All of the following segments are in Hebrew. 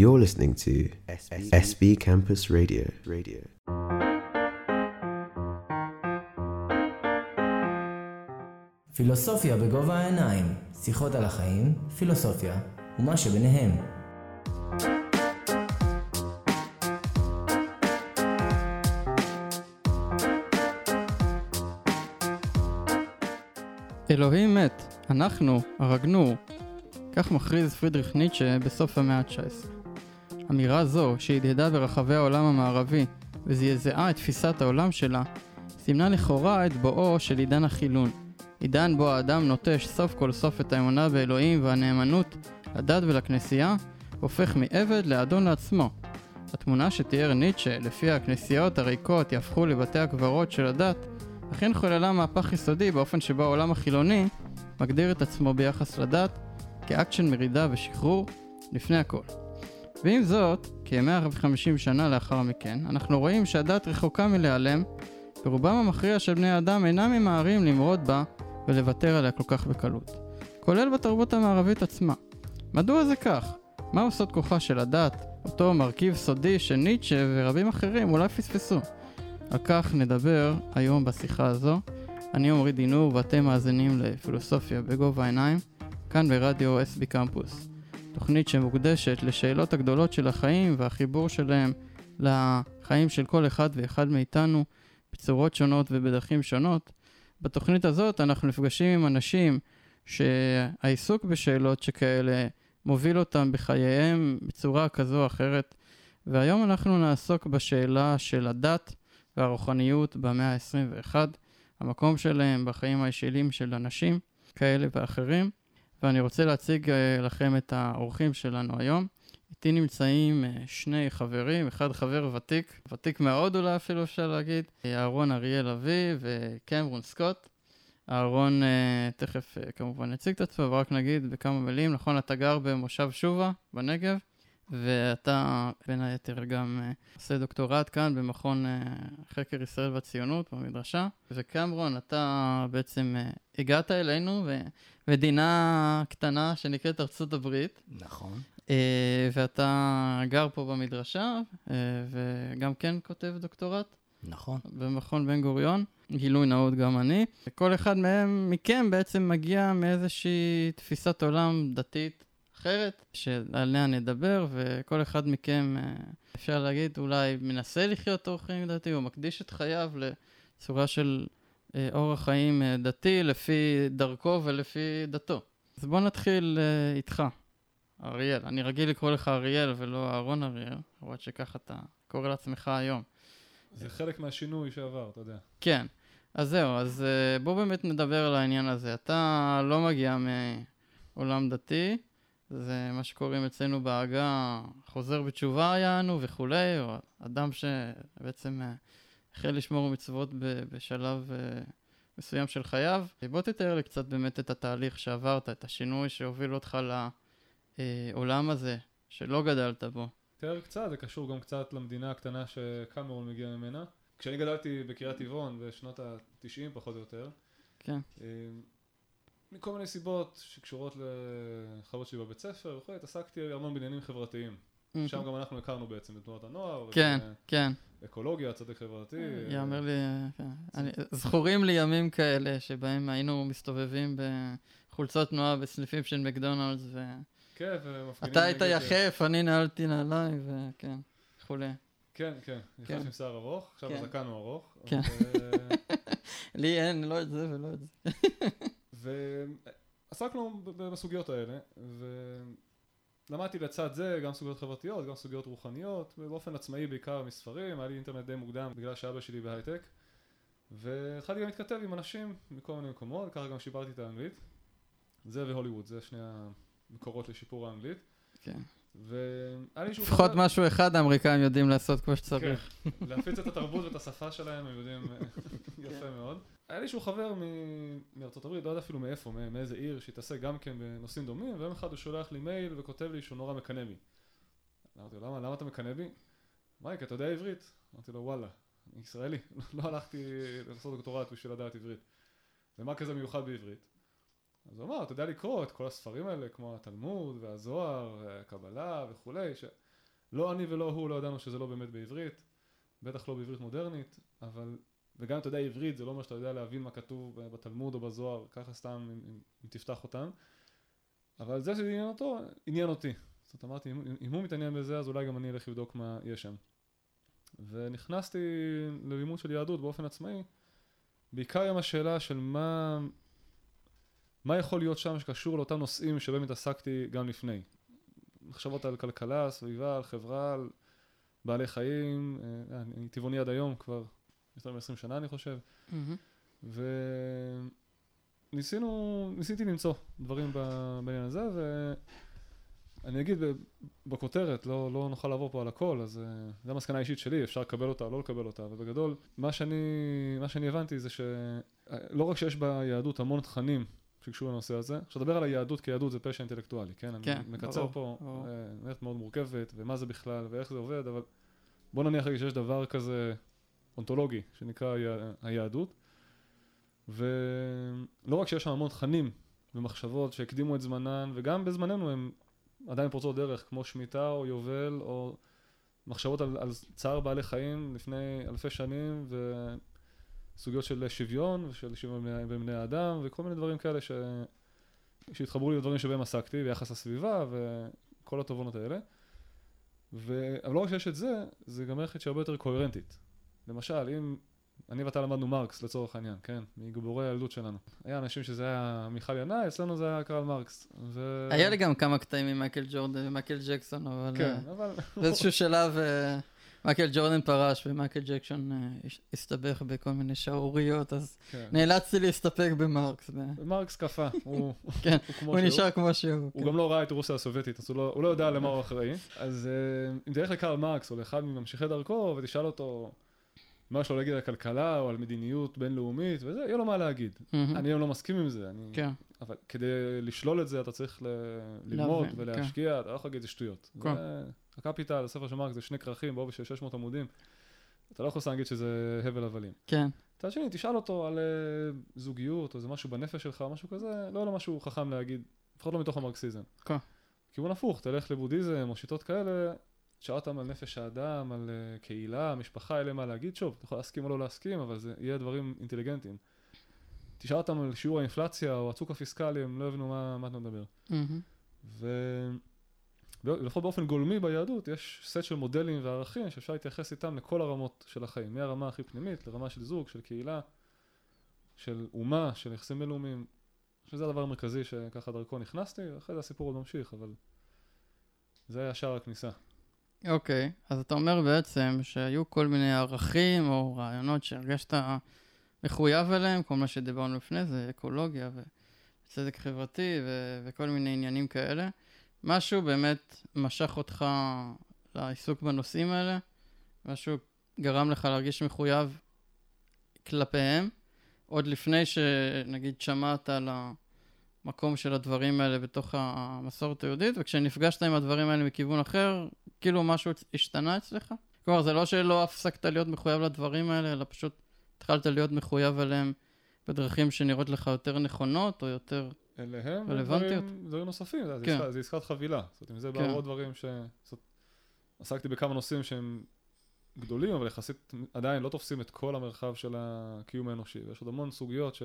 You're listening to SB Campus Radio. Radio. פילוסופיה בגובה העיניים, שיחות על החיים, פילוסופיה ומה שביניהם. אלוהים מת, אנחנו הרגנו. כך מכריז פרידריך ניטשה בסוף המאה ה-19. אמירה זו, שהדהדה ברחבי העולם המערבי וזעזעה את תפיסת העולם שלה, סימנה לכאורה את בואו של עידן החילון. עידן בו האדם נוטש סוף כל סוף את האמונה באלוהים והנאמנות לדת ולכנסייה, הופך מעבד לאדון לעצמו. התמונה שתיאר ניטשה, לפיה הכנסיות הריקות יהפכו לבתי הקברות של הדת, אכן חוללה מהפך יסודי באופן שבו העולם החילוני מגדיר את עצמו ביחס לדת כאקט של מרידה ושחרור לפני הכל. ועם זאת, כ-150 שנה לאחר מכן, אנחנו רואים שהדת רחוקה מלהיעלם, ורובם המכריע של בני האדם אינם ממהרים למרוד בה ולוותר עליה כל כך בקלות, כולל בתרבות המערבית עצמה. מדוע זה כך? מה עושות כוחה של הדת, אותו מרכיב סודי שניטשה ורבים אחרים אולי פספסו? על כך נדבר היום בשיחה הזו. אני עמרי דינור ואתם מאזינים לפילוסופיה בגובה העיניים, כאן ברדיו SB קמפוס. תוכנית שמוקדשת לשאלות הגדולות של החיים והחיבור שלהם לחיים של כל אחד ואחד מאיתנו בצורות שונות ובדרכים שונות. בתוכנית הזאת אנחנו נפגשים עם אנשים שהעיסוק בשאלות שכאלה מוביל אותם בחייהם בצורה כזו או אחרת. והיום אנחנו נעסוק בשאלה של הדת והרוחניות במאה ה-21, המקום שלהם בחיים האישיים של אנשים כאלה ואחרים. ואני רוצה להציג uh, לכם את האורחים שלנו היום. איתי נמצאים uh, שני חברים, אחד חבר ותיק, ותיק מאוד אולי אפילו אפשר להגיד, אהרון אריאל אבי וקמרון סקוט. אהרון תכף כמובן יציג את עצמו, ורק נגיד בכמה מילים, נכון, אתה גר במושב שובה בנגב, ואתה בין היתר גם uh, עושה דוקטורט כאן במכון uh, חקר ישראל והציונות במדרשה. וקמרון, אתה בעצם uh, הגעת אלינו במדינה קטנה שנקראת ארצות הברית. נכון. ואתה גר פה במדרשה, וגם כן כותב דוקטורט. נכון. במכון בן גוריון, גילוי נאות גם אני. כל אחד מהם, מכם בעצם מגיע מאיזושהי תפיסת עולם דתית אחרת, שעליה נדבר, וכל אחד מכם, אה, אפשר להגיד, אולי מנסה לחיות אורח חיים דתי, או מקדיש את חייו לצורה של אה, אורח חיים אה, דתי לפי דרכו ולפי דתו. אז בוא נתחיל איתך, אריאל. אני רגיל לקרוא לך אריאל ולא אהרון אריאל, למרות שככה אתה קורא לעצמך היום. זה חלק מהשינוי שעבר, אתה יודע. כן. אז זהו, אז בוא באמת נדבר על העניין הזה. אתה לא מגיע מעולם דתי, זה מה שקוראים אצלנו בעגה חוזר בתשובה יענו וכולי, או אדם שבעצם אה, החל לשמור מצוות בשלב אה, מסוים של חייו. בוא תתאר לי קצת באמת את התהליך שעברת, את השינוי שהוביל אותך לעולם הזה, שלא גדלת בו. תאר קצת, זה קשור גם קצת למדינה הקטנה שקמרון מגיע ממנה. כשאני גדלתי בקריית טבעון בשנות ה-90 פחות או יותר, כן. אה, מכל מיני סיבות שקשורות לחברות שלי בבית ספר וכו', התעסקתי המון בעניינים חברתיים. שם גם אנחנו הכרנו בעצם בתנועת הנוער. כן, כן. אקולוגיה, צדק חברתי. יאמר לי, כן. זכורים לי ימים כאלה שבהם היינו מסתובבים בחולצות תנועה בסניפים של מקדונלדס, ו... כן, ומפגינים... אתה היית יחף, אני נעלתי נעליי, וכן, וכולי. כן, כן, יחף עם שיער ארוך, עכשיו הזקן הוא ארוך. כן. לי אין, לא את זה ולא את זה. ועסקנו בסוגיות האלה, ולמדתי לצד זה גם סוגיות חברתיות, גם סוגיות רוחניות, באופן עצמאי בעיקר מספרים, היה לי אינטרנט די מוקדם בגלל שאבא שלי בהייטק, והתחלתי גם להתכתב עם אנשים מכל מיני מקומות, ככה גם שיפרתי את האנגלית. זה והוליווד, זה שני המקורות לשיפור האנגלית. כן. והיה לי לפחות משהו אחד האמריקאים יודעים לעשות כמו שצריך. כן, להפיץ את התרבות ואת השפה שלהם, הם יודעים יפה מאוד. היה לי שהוא חבר מארצות הברית, לא יודע אפילו מאיפה, מאיזה עיר, שהתעסק גם כן בנושאים דומים, ויום אחד הוא שולח לי מייל וכותב לי שהוא נורא מקנא בי. אמרתי לו, למה, למה אתה מקנא בי? מייק, אתה יודע עברית? אמרתי לו, וואלה, אני ישראלי, לא הלכתי לעשות דוקטורט בשביל לדעת עברית. ומה כזה מיוחד בעברית? אז הוא אמר, אתה יודע לקרוא את כל הספרים האלה, כמו התלמוד והזוהר, הקבלה וכולי, ש... לא אני ולא הוא לא ידענו שזה לא באמת בעברית, בטח לא בעברית מודרנית, אבל, וגם אתה יודע עברית, זה לא אומר שאתה יודע להבין מה כתוב בתלמוד או בזוהר, ככה סתם אם, אם תפתח אותם. אבל זה שזה עניין אותו, עניין אותי. זאת אומרת, אמרתי, אם, אם הוא מתעניין בזה, אז אולי גם אני אלך לבדוק מה יש שם. ונכנסתי ללימוד של יהדות באופן עצמאי, בעיקר עם השאלה של מה, מה יכול להיות שם שקשור לאותם נושאים שבהם התעסקתי גם לפני. מחשבות על כלכלה, סביבה, על חברה, על בעלי חיים, אה, אני טבעוני עד היום כבר יותר מ-20 שנה אני חושב. וניסינו, ניסיתי למצוא דברים בעניין הזה, ואני אגיד בכותרת, לא, לא נוכל לעבור פה על הכל, אז אה, זו המסקנה האישית שלי, אפשר לקבל אותה או לא לקבל אותה, ובגדול, מה שאני, מה שאני הבנתי זה שלא רק שיש ביהדות המון תכנים שקשורים לנושא הזה, עכשיו לדבר על היהדות כיהדות זה פשע אינטלקטואלי, כן? כן, אני מקצר ברור, פה, ברור. אה, מערכת מאוד מורכבת, ומה זה בכלל, ואיך זה עובד, אבל בוא נניח רגע שיש דבר כזה אונתולוגי, שנקרא יה- היהדות, ולא רק שיש שם המון תכנים ומחשבות שהקדימו את זמנן, וגם בזמננו הם עדיין פורצות דרך, כמו שמיטה או יובל, או מחשבות על, על צער בעלי חיים לפני אלפי שנים, וסוגיות של שוויון, ושל שוויון בין בני האדם, וכל מיני דברים כאלה ש... שהתחברו לי לדברים שבהם עסקתי, ביחס לסביבה, וכל התובנות האלה. ו... אבל לא רק שיש את זה, זה גם מערכת שהיא הרבה יותר קוהרנטית. למשל, אם אני ואתה למדנו מרקס לצורך העניין, כן? מגיבורי הילדות שלנו. היה אנשים שזה היה מיכל ינאי, אצלנו זה היה קרל מרקס. ו... היה לי גם כמה קטעים עם מייקל ג'ורדן ומייקל ג'קסון, אבל כן, אה, אבל... באיזשהו שלב אה, מייקל ג'ורדן פרש ומייקל ג'קסון אה, הסתבך בכל מיני שערוריות, אז כן. נאלצתי להסתפק במרקס. ו- מרקס קפא, הוא כן, הוא הוא. נשאר כמו שהוא. הוא כן. גם לא ראה את רוסיה הסובייטית, אז הוא לא, הוא לא יודע למה הוא אחראי. אז אם תלך לקרל מרקס או לאחד מממשיכי דרכו ותשאל אותו מה יש לו להגיד על כלכלה או על מדיניות בינלאומית וזה, יהיה לו מה להגיד. מהמם. אני היום לא מסכים עם זה, אני... כן, אבל כדי לשלול את זה אתה צריך ל... ללמוד להבין, ולהשקיע, אתה לא יכול להגיד זה שטויות. כן. זה... הקפיטל, הספר של מרקס זה שני כרכים בעובי של 600 עמודים. אתה לא יכול להגיד שזה הבל הבלים. כן, מצד שני, תשאל אותו על אה, זוגיות, או איזה משהו בנפש שלך, משהו כזה, לא לו משהו חכם להגיד, לפחות לא מתוך המרקסיזם. כן. כיוון הפוך, תלך לבודהיזם או שיטות כאלה, תשאל אותם על נפש האדם, על אה, קהילה, משפחה, אין להם מה להגיד, שוב, אתה יכול להסכים או לא להסכים, אבל זה יהיה דברים אינטליגנטיים. תשאל אותם על שיעור האינפלציה או הצוק הפיסקלי, הם לא יבינו מה, מה אתה מדבר. מהמם. ולפחות באופן גולמי ביהדות, יש סט של מודלים וערכים שאפשר להתייחס איתם לכל הרמות של החיים, מהרמה הכי פנימית לרמה של זוג, של קהילה, של אומה, של יחסים בינלאומיים. שזה הדבר המרכזי שככה דרכו נכנסתי, ואחרי זה הסיפור עוד ממשיך, אבל זה היה שער הכניסה. אוקיי, אז אתה אומר בעצם שהיו כל מיני ערכים או רעיונות שהרגשת מחויב אליהם, כל מה שדיברנו לפני זה אקולוגיה וצדק חברתי ו- וכל מיני עניינים כאלה. משהו באמת משך אותך לעיסוק בנושאים האלה? משהו גרם לך להרגיש מחויב כלפיהם? עוד לפני שנגיד שמעת על המקום של הדברים האלה בתוך המסורת היהודית, וכשנפגשת עם הדברים האלה מכיוון אחר, כאילו משהו השתנה אצלך? כלומר, זה לא שלא הפסקת להיות מחויב לדברים האלה, אלא פשוט התחלת להיות מחויב אליהם בדרכים שנראות לך יותר נכונות, או יותר... אליהם, רלוונטיות. ודברים- דברים נוספים, זה, כן. עסקה, זה עסקת חבילה. זאת אומרת, עם זה כן. באו עוד דברים ש... זאת, עסקתי בכמה נושאים שהם גדולים, אבל יחסית עדיין לא תופסים את כל המרחב של הקיום האנושי. ויש עוד המון סוגיות ש...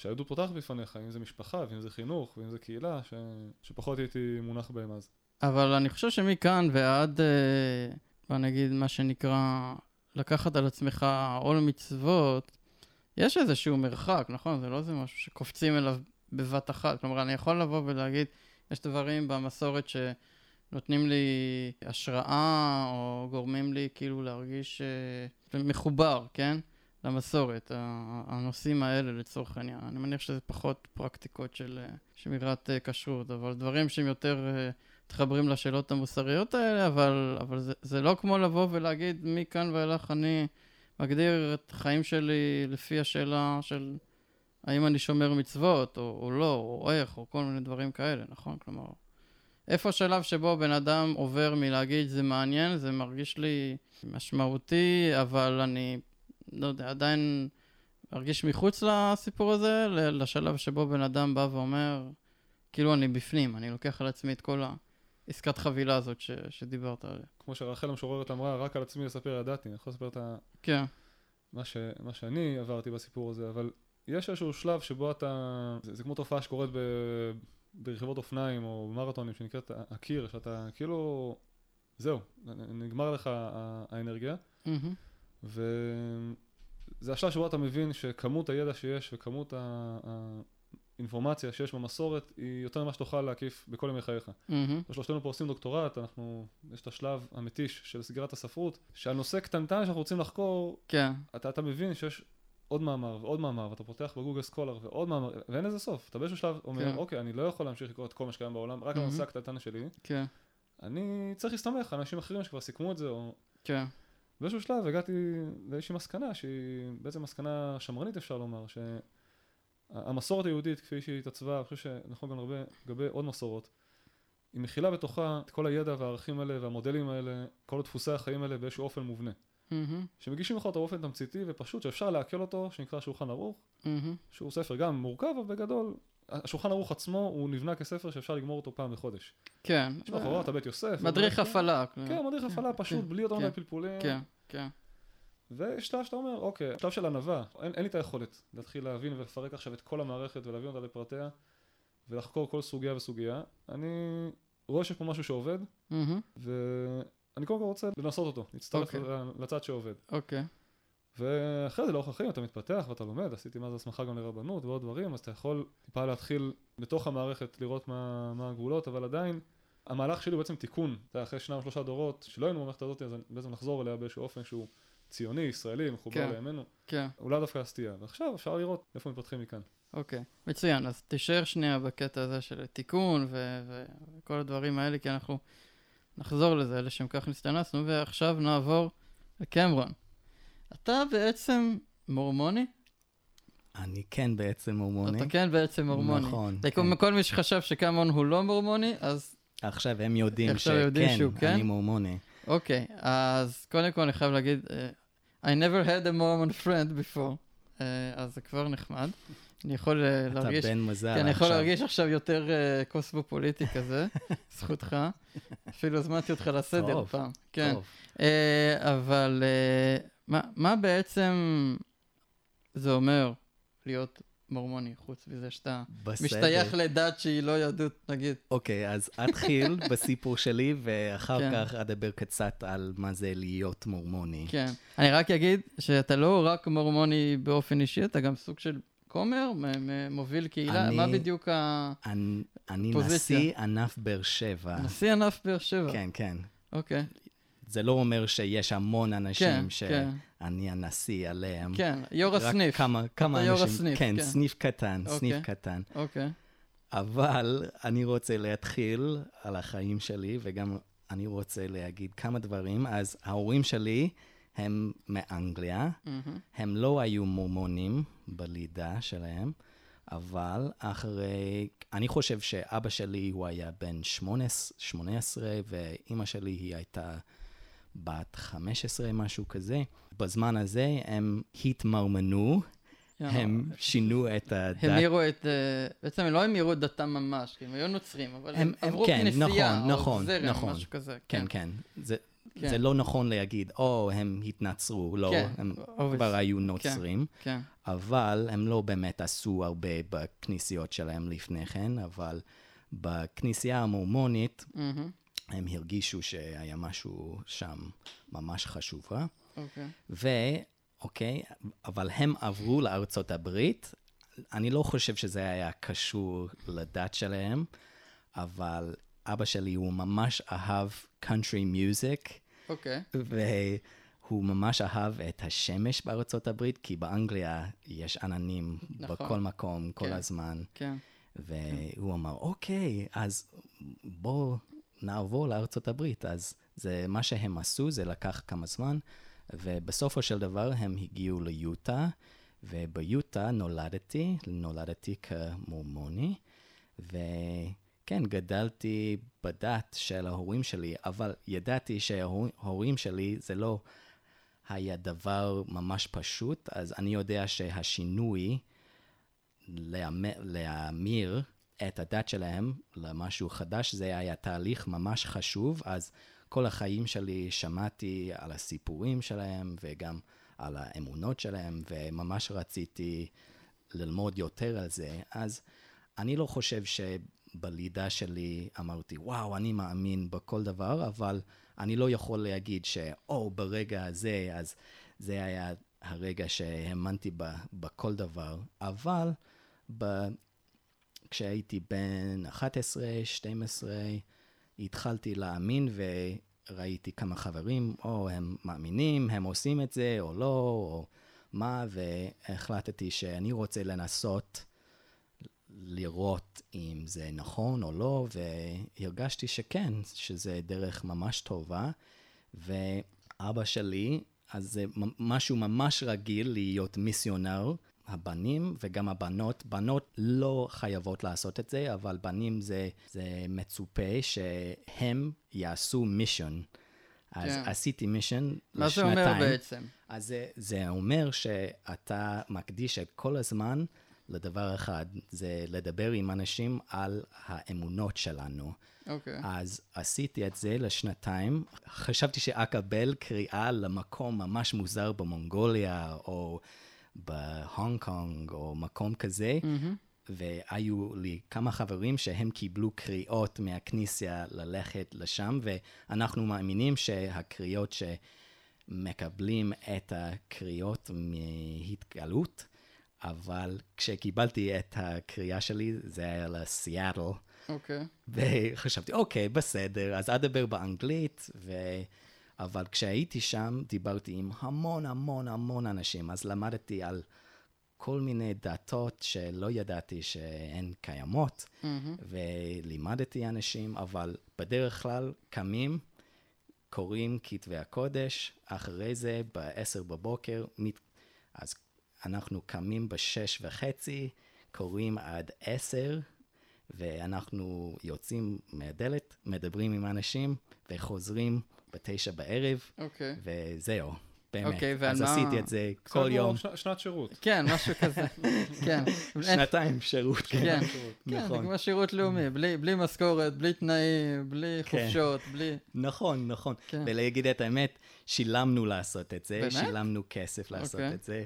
שהיהדות פותחת בפניך, אם זה משפחה, ואם זה חינוך, ואם זה קהילה, ש... שפחות הייתי מונח בהם אז. אבל אני חושב שמכאן ועד, אה, בוא נגיד, מה שנקרא, לקחת על עצמך עול מצוות, יש איזשהו מרחק, נכון? זה לא איזה משהו שקופצים אליו בבת אחת. כלומר, אני יכול לבוא ולהגיד, יש דברים במסורת שנותנים לי השראה, או גורמים לי כאילו להרגיש אה, מחובר, כן? למסורת, הנושאים האלה לצורך העניין. אני מניח שזה פחות פרקטיקות של אה, שמירת אה, כשרות, אבל דברים שהם יותר אה, מתחברים לשאלות המוסריות האלה, אבל, אבל זה, זה לא כמו לבוא ולהגיד מכאן ואילך אני מגדיר את החיים שלי לפי השאלה של האם אני שומר מצוות או, או לא, או איך, או כל מיני דברים כאלה, נכון? כלומר, איפה השלב שבו בן אדם עובר מלהגיד זה מעניין, זה מרגיש לי משמעותי, אבל אני, לא יודע, עדיין מרגיש מחוץ לסיפור הזה, לשלב שבו בן אדם בא ואומר, כאילו אני בפנים, אני לוקח על עצמי את כל העסקת חבילה הזאת ש, שדיברת עליה. כמו שרחל המשוררת אמרה, רק על עצמי לספר ידעתי, אני יכול לספר את ה... כן, מה, ש... מה שאני עברתי בסיפור הזה, אבל יש איזשהו שלב שבו אתה... זה, זה כמו תופעה שקורית ב... ברכיבות אופניים או מרתונים שנקראת הקיר, שאתה כאילו... זהו, נגמר לך האנרגיה, מהמם, וזה השלב שבו אתה מבין שכמות הידע שיש וכמות האינפורמציה שיש במסורת היא יותר ממה שתוכל להקיף בכל ימי חייך. מהמם, שלושתנו פה עושים דוקטורט, אנחנו, יש את השלב המתיש של סגירת הספרות, שעל נושא קטנטן שאנחנו רוצים לחקור, כן, אתה, אתה מבין שיש עוד מאמר ועוד מאמר, ואתה פותח בגוגל סקולר ועוד מאמר, ואין לזה סוף. אתה באיזשהו שלב אומר, כן. אוקיי, אני לא יכול להמשיך לקרוא את כל מה שקיים בעולם, רק על הנושא. הקטנטן שלי. כן, אני צריך להסתמך אנשים אחרים שכבר סיכמו את זה, או... כן, באיזשהו שלב הגעתי לאיזושהי מסקנה, שהיא בעצם מסקנה שמרנית אפשר לומר, שהמסורת היהודית כפי שהיא התעצבה, אני חושב שנכון גם הרבה לגבי עוד מסורות, היא מכילה בתוכה את כל הידע והערכים האלה והמודלים האלה, כל דפוסי החיים האלה באיזשהו אופן מובנה. מהמם, שמגישים לך אותו באופן תמציתי ופשוט שאפשר לעכל אותו, שנקרא שולחן ערוך, מהמם, שהוא ספר גם מורכב, אבל בגדול, השולחן ערוך עצמו הוא נבנה כספר שאפשר לגמור אותו פעם בחודש. כן. יש מאחוריו את הבית יוסף. מדריך ובית- הפעלה. כן, מדריך הפעלה פשוט, כן, בלי יותר מדי כן, פלפולים. כן, כן, ויש שלב שאתה אומר, אוקיי, שלב של ענווה, אין, אין לי את היכולת להתחיל להבין ולפרק עכשיו את כל המערכת ולהבין אותה לפרטיה ולחקור כל סוגיה וסוגיה. אני רואה שיש פה משהו שעובד, ואני קודם כל רוצה לנסות אותו, להצטרף אוקיי. okay. לצד שעובד. אוקיי, ואחרי זה לאורך החיים אתה מתפתח ואתה לומד, עשיתי מה זה הסמכה גם לרבנות ועוד דברים, אז אתה יכול טיפה להתחיל בתוך המערכת לראות מה, מה הגבולות, אבל עדיין המהלך שלי הוא בעצם תיקון, אתה אחרי שניים שלושה דורות שלא היינו במערכת הזאת, אז בעצם לחזור אליה באיזשהו אופן שהוא ציוני, ישראלי, מחובר כן. לימינו, כן, אולי דווקא הסטייה, ועכשיו אפשר לראות איפה מתפתחים מכאן. אוקיי. מצוין, אז תישאר שנייה בקטע הזה של תיקון ו- ו- וכל הדברים האלה, כי אנחנו נחזור לזה, לשם כך נסתנסנו, ועכשיו נעבור לקמרון. אתה בעצם מורמוני? אני כן בעצם מורמוני. אתה כן בעצם מורמוני. נכון. כן. כל מי שחשב שקמרון הוא לא מורמוני, אז עכשיו הם יודעים עכשיו יודעים שהוא כן? אני מורמוני. אוקיי, אז קודם כל אני חייב להגיד, אה, I never had a Mormon friend before, אה, אז זה כבר נחמד. אני יכול אה, אתה להרגיש, בן מזל כן, אני יכול. להרגיש עכשיו יותר אה, קוסמופוליטי כזה, זכותך. אפילו הזמנתי אותך לסדר טוב, פעם. כן, טוב. אה, אבל אה, מה- מה בעצם זה אומר להיות מורמוני, חוץ מזה שאתה בסדר. משתייך לדת שהיא לא יהדות, נגיד? אוקיי, אז אתחיל בסיפור שלי, ואחר כן. כך אדבר קצת על מה זה להיות מורמוני. כן. אני רק אגיד שאתה לא רק מורמוני באופן אישי, אתה גם סוג של כומר, מוביל קהילה, אני- מה בדיוק ה... אני, אני. נשיא ענף באר שבע. נשיא ענף באר שבע. כן, כן. אוקיי. זה לא אומר שיש המון כן, אנשים כן. שאני הנשיא עליהם. כן, יו"ר רק הסניף. כמה, כמה יו"ר אנשים. הסניף, כן, כן. סניף קטן, אוקיי. סניף קטן. אוקיי. אבל אני רוצה להתחיל על החיים שלי, וגם אני רוצה להגיד כמה דברים. אז ההורים שלי הם מאנגליה, מהמם. הם לא היו מורמונים בלידה שלהם, אבל אחרי, אני חושב שאבא שלי הוא היה בן 18, 18 ואימא שלי היא הייתה בת 15, משהו כזה. בזמן הזה הם התמרמנו, הם שינו את הדת. המירו את... אה, בעצם הם לא המירו את דתם ממש, כי הם היו נוצרים, אבל הם הם- עברו כן, כנסייה, נכון, או נכון, זרם, נכון. משהו כזה. כן, כן. זה, כן. זה לא נכון להגיד, או, הם התנצרו, לא, כן, הם obvious. כבר היו נוצרים, כן. אבל הם לא באמת עשו הרבה בכנסיות שלהם לפני כן, אבל בכנסייה המורמונית מהמם. הם הרגישו שהיה משהו שם ממש חשוב. אה? אוקיי. ואוקיי, אבל הם עברו לארצות הברית. אני לא חושב שזה היה קשור לדת שלהם, אבל אבא שלי הוא ממש אהב country music, אוקיי. והוא ממש אהב את השמש בארצות הברית, כי באנגליה יש עננים נכון. בכל מקום, כל כן. הזמן. כן. והוא אמר, אוקיי, אז בואו נעבור לארצות הברית. אז זה מה שהם עשו, זה לקח כמה זמן, ובסופו של דבר הם הגיעו ליוטה, וביוטה נולדתי, נולדתי כמורמוני, וכן, גדלתי בדת של ההורים שלי, אבל ידעתי שההורים שלי זה לא היה דבר ממש פשוט, אז אני יודע שהשינוי להמ- להמיר את הדת שלהם למשהו חדש, זה היה תהליך ממש חשוב, אז כל החיים שלי שמעתי על הסיפורים שלהם וגם על האמונות שלהם, וממש רציתי ללמוד יותר על זה. אז אני לא חושב שבלידה שלי אמרתי, וואו, אני מאמין בכל דבר, אבל אני לא יכול להגיד שאו, ברגע הזה, אז זה היה הרגע שהאמנתי בכל דבר. אבל. כשהייתי בן 11, 12, התחלתי להאמין וראיתי כמה חברים, או הם מאמינים, הם עושים את זה, או לא, או מה, והחלטתי שאני רוצה לנסות לראות אם זה נכון או לא, והרגשתי שכן, שזה דרך ממש טובה. ואבא שלי, אז זה משהו ממש רגיל להיות מיסיונר. הבנים וגם הבנות, בנות לא חייבות לעשות את זה, אבל בנים זה, זה מצופה שהם יעשו מישון. אז כן. עשיתי מישן לשנתיים. מה זה אומר בעצם? אז זה, זה אומר שאתה מקדיש את כל הזמן לדבר אחד, זה לדבר עם אנשים על האמונות שלנו. אוקיי. Okay. אז עשיתי את זה לשנתיים. חשבתי שאקבל קריאה למקום ממש מוזר במונגוליה, או בהונג קונג, או מקום כזה. Mm-hmm. והיו לי כמה חברים שהם קיבלו קריאות מהכניסיה ללכת לשם, ואנחנו מאמינים שהקריאות שמקבלים את הקריאות מהתגלות, אבל כשקיבלתי את הקריאה שלי, זה היה לסיאטל. אוקיי. Okay. וחשבתי, אוקיי, בסדר, אז אדבר באנגלית, ו... אבל כשהייתי שם, דיברתי עם המון המון המון אנשים, אז למדתי על כל מיני דתות שלא ידעתי שהן קיימות, mm-hmm. ולימדתי אנשים, אבל בדרך כלל קמים, קוראים כתבי הקודש, אחרי זה ב-10 בבוקר, אז אנחנו קמים ב-6 וחצי, קוראים עד 10, ואנחנו יוצאים מהדלת, מדברים עם אנשים, וחוזרים בתשע בערב, okay. אוקיי. וזהו. באמת. אוקיי, ועל מה... אז עשיתי את זה כל יום. ש... שנת שירות. כן, משהו כזה. כן. שנתיים שירות, כן. כן, כן נכון. זה כמו שירות לאומי, בלי, בלי משכורת, בלי תנאים, בלי כן. חופשות, בלי... נכון, נכון. כן. ולהגיד את האמת, שילמנו לעשות את זה, באמת? שילמנו כסף לעשות אוקיי. את זה.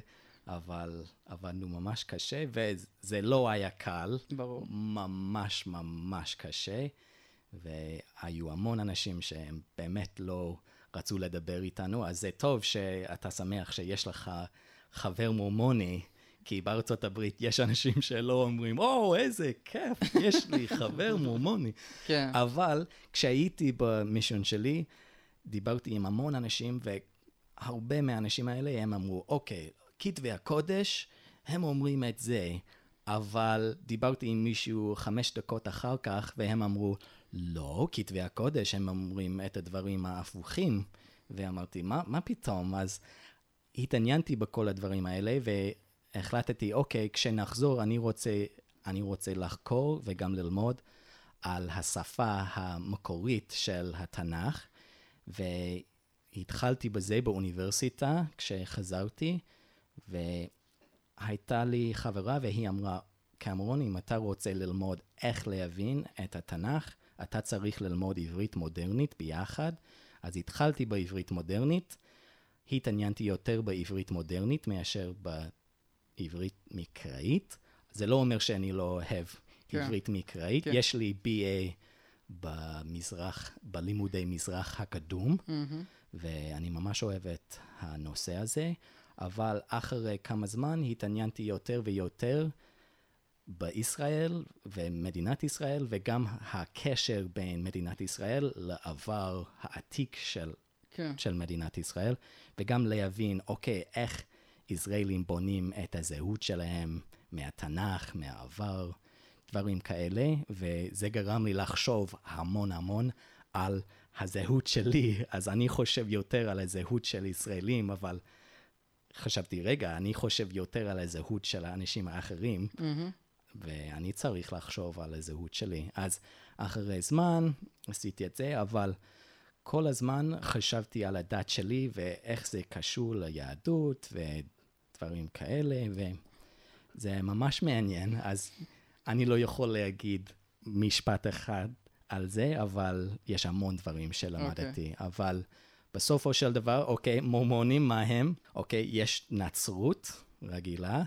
אבל עבדנו ממש קשה, וזה לא היה קל. ברור. ממש ממש קשה, והיו המון אנשים שהם באמת לא רצו לדבר איתנו, אז זה טוב שאתה שמח שיש לך חבר מורמוני, כי בארצות הברית יש אנשים שלא אומרים, או, oh, איזה כיף, יש לי חבר מורמוני. כן. אבל כשהייתי במישון שלי, דיברתי עם המון אנשים, והרבה מהאנשים האלה, הם אמרו, אוקיי, כתבי הקודש, הם אומרים את זה, אבל דיברתי עם מישהו חמש דקות אחר כך, והם אמרו, לא, כתבי הקודש, הם אומרים את הדברים ההפוכים. ואמרתי, מה, מה פתאום? אז התעניינתי בכל הדברים האלה, והחלטתי, אוקיי, כשנחזור, אני רוצה, אני רוצה לחקור וגם ללמוד על השפה המקורית של התנ"ך, והתחלתי בזה באוניברסיטה כשחזרתי, והייתה לי חברה והיא אמרה, קמרון, אם אתה רוצה ללמוד איך להבין את התנ"ך, אתה צריך ללמוד עברית מודרנית ביחד. אז התחלתי בעברית מודרנית, התעניינתי יותר בעברית מודרנית מאשר בעברית מקראית. זה לא אומר שאני לא אוהב כן. עברית מקראית. כן. יש לי BA במזרח, בלימודי מזרח הקדום, mm-hmm. ואני ממש אוהב את הנושא הזה, אבל אחרי כמה זמן התעניינתי יותר ויותר בישראל ומדינת ישראל, וגם הקשר בין מדינת ישראל לעבר העתיק של, כן. של מדינת ישראל, וגם להבין, אוקיי, איך ישראלים בונים את הזהות שלהם מהתנ"ך, מהעבר, דברים כאלה, וזה גרם לי לחשוב המון המון על הזהות שלי, אז אני חושב יותר על הזהות של ישראלים, אבל חשבתי, רגע, אני חושב יותר על הזהות של האנשים האחרים, mm-hmm. ואני צריך לחשוב על הזהות שלי. אז אחרי זמן עשיתי את זה, אבל כל הזמן חשבתי על הדת שלי ואיך זה קשור ליהדות ודברים כאלה, וזה ממש מעניין. אז אני לא יכול להגיד משפט אחד על זה, אבל יש המון דברים שלמדתי. Okay. אבל בסופו של דבר, אוקיי, מורמונים, מה הם? אוקיי, יש נצרות רגילה,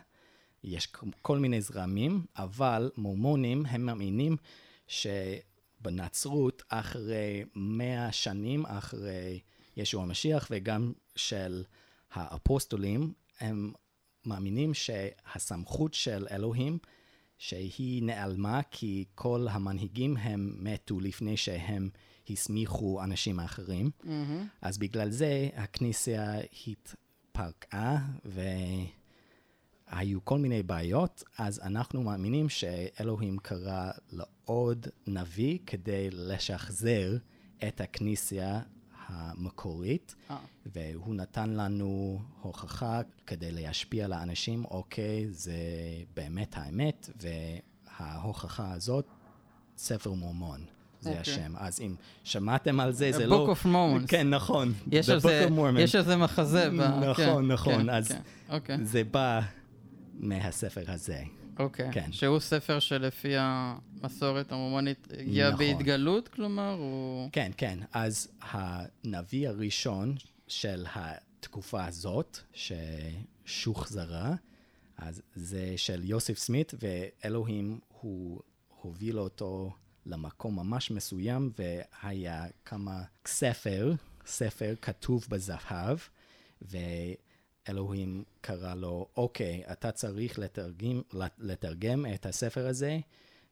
יש כל מיני זרמים, אבל מורמונים הם מאמינים שבנצרות, אחרי מאה שנים, אחרי ישוע המשיח וגם של האפוסטולים, הם מאמינים שהסמכות של אלוהים, שהיא נעלמה כי כל המנהיגים הם מתו לפני שהם הסמיכו אנשים אחרים. Mm-hmm. אז בגלל זה הכניסה התפרקה והיו כל מיני בעיות, אז אנחנו מאמינים שאלוהים קרא לעוד נביא כדי לשחזר את הכניסה המקורית, 아. אה. והוא נתן לנו הוכחה כדי להשפיע על האנשים, אוקיי, זה באמת האמת, וההוכחה הזאת, ספר מורמון. זה okay. אוקיי. השם. אז אם שמעתם על זה, זה לא... Book of Mormons. כן, נכון. יש על זה, מחזה. ב... נכון, כן, נכון. כן, אז כן. Okay. אוקיי. זה בא מהספר הזה. אוקיי. Okay. כן. שהוא ספר שלפי המסורת המורמונית הגיע נכון. בהתגלות, כלומר, הוא... כן, כן. אז הנביא הראשון של התקופה הזאת, ששוחזרה, אז זה של יוסף סמית, ואלוהים, הוא הוביל אותו למקום ממש מסוים, והיה כמה ספר, ספר כתוב בזהב, ואלוהים קרא לו, אוקיי, אתה צריך לתרגם, לתרגם את הספר הזה,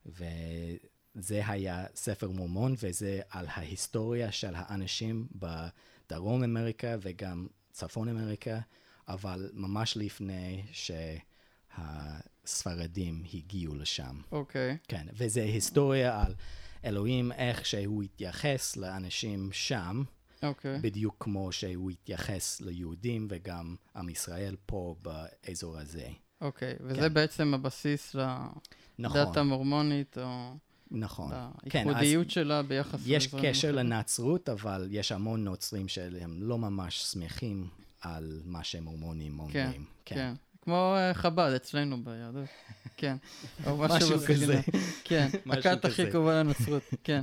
וזה היה ספר מורמון, וזה על ההיסטוריה של האנשים בדרום אמריקה וגם צפון אמריקה, אבל ממש לפני שה... הספרדים הגיעו לשם. אוקיי. Okay. כן, וזה היסטוריה על אלוהים, איך שהוא התייחס לאנשים שם, okay. אוקיי. בדיוק כמו שהוא התייחס ליהודים וגם עם ישראל פה באזור הזה. אוקיי, okay, וזה כן. בעצם הבסיס לדת נכון. המורמונית, או... נכון. הייחודיות כן, שלה ביחס... יש קשר לנצרות, אבל יש המון נוצרים שהם לא ממש שמחים על מה שמורמונים אומרים. כן, כן. כן. כמו אה, חב"ד אצלנו ביהדות, כן. או משהו כזה. כן, הכת הכי קרובה לנצרות, כן.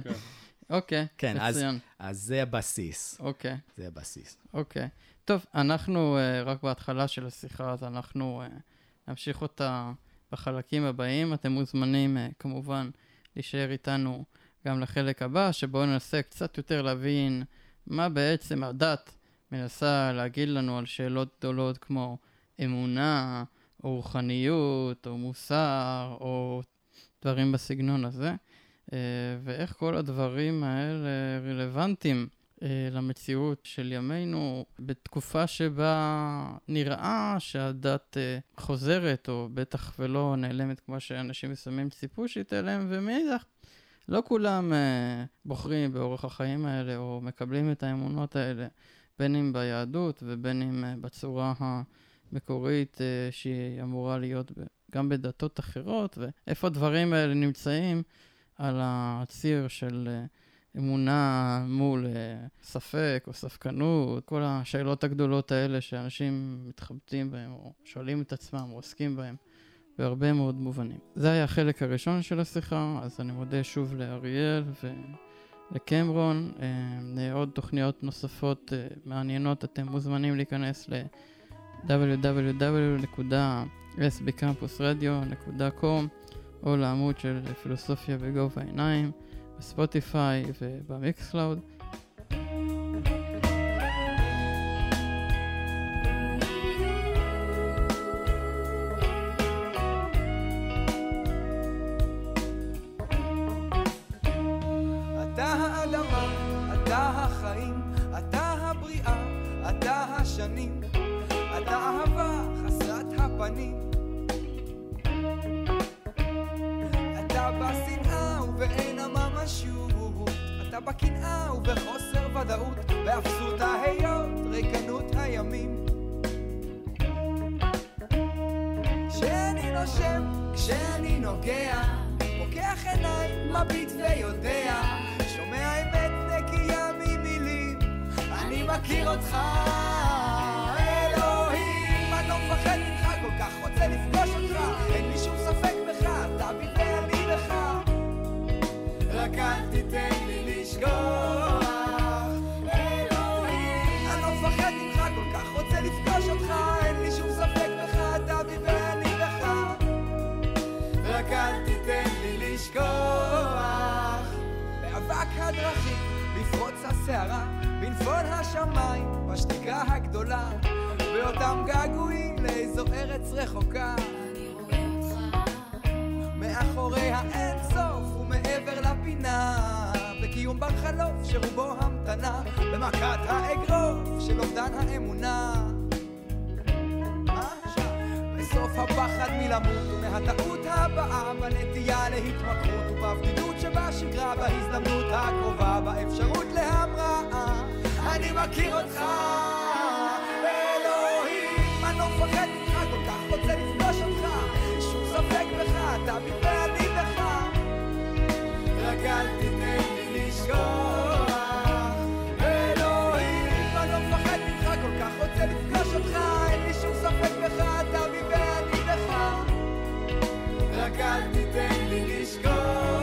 אוקיי, כן, מצוין. אז זה הבסיס. אוקיי. זה הבסיס. אוקיי. טוב, אנחנו uh, רק בהתחלה של השיחה, אז אנחנו uh, נמשיך אותה בחלקים הבאים. אתם מוזמנים uh, כמובן להישאר איתנו גם לחלק הבא, שבו ננסה קצת יותר להבין מה בעצם הדת מנסה להגיד לנו על שאלות גדולות כמו אמונה, או רוחניות, או מוסר, או דברים בסגנון הזה, ואיך כל הדברים האלה רלוונטיים אה, למציאות של ימינו בתקופה שבה נראה שהדת אה, חוזרת, או בטח ולא נעלמת כמו שאנשים מסוימים ציפו שהיא תיעלם, ומאידך, לא כולם בוחרים באורח החיים האלה, או מקבלים את האמונות האלה, בין אם ביהדות ובין אם בצורה ה... מקורית uh, שהיא אמורה להיות גם בדתות אחרות, ואיפה הדברים האלה נמצאים על הציר של uh, אמונה מול uh, ספק או ספקנות, כל השאלות הגדולות האלה שאנשים מתחבטים בהן, או שואלים את עצמם, או עוסקים בהן. בהרבה מאוד מובנים. זה היה החלק הראשון של השיחה, אז אני מודה שוב לאריאל ולקמרון. עוד תוכניות נוספות מעניינות, אתם מוזמנים להיכנס ל... www.sbcampusradio.com או לעמוד של פילוסופיה בגובה העיניים בספוטיפיי וב Mixcloud. מכיר אותך, אלוהים, אני לא מפחד ממך, כל כך רוצה לפגוש אותך, אין לי שום ספק בך, אתה בלתי אני לך, רק אל תיתן לי לשכוח. אלוהים, אני לא מפחד ממך, כל כך רוצה לפגוש אותך, אין לי שום ספק בך, אתה בלתי אני לך, רק אל תיתן לי לשכוח. באבק הדרכים, בפרוץ הסערה. בנפול השמיים, בשתיקה הגדולה, באותם געגועים לאיזו ארץ רחוקה. מאחורי האין סוף ומעבר לפינה בקיום בר חלוף שרובו המתנה במכת האגרוף של אובדן האמונה בסוף הפחד מלמות ומהטעות הבאה בנטייה להתמכרות ובבדידות שבשגרה בהזדמנות הקרובה באפשרות להמראה אני מכיר אותך אלוהים אני לא מפחד ממך כל כך רוצה לפגוש אותך שום ספק בך אתה ואני בך. רק אל תיתן לי לשכוח אלוהים אני לא מפחד ממך כל כך רוצה לפגוש אותך אין לי שום ספק בך אתה ואני בך. רק אל תיתן לי לשכוח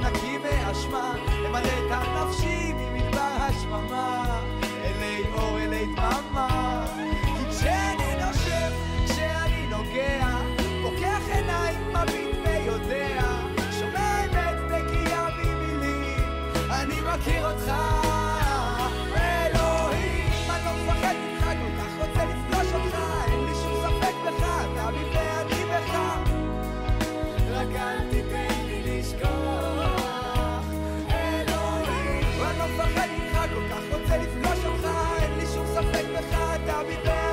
שנקי מאשמה, למלא את הנפשי ממדבר השממה, אלי אור, אלי דממה. I'll be back.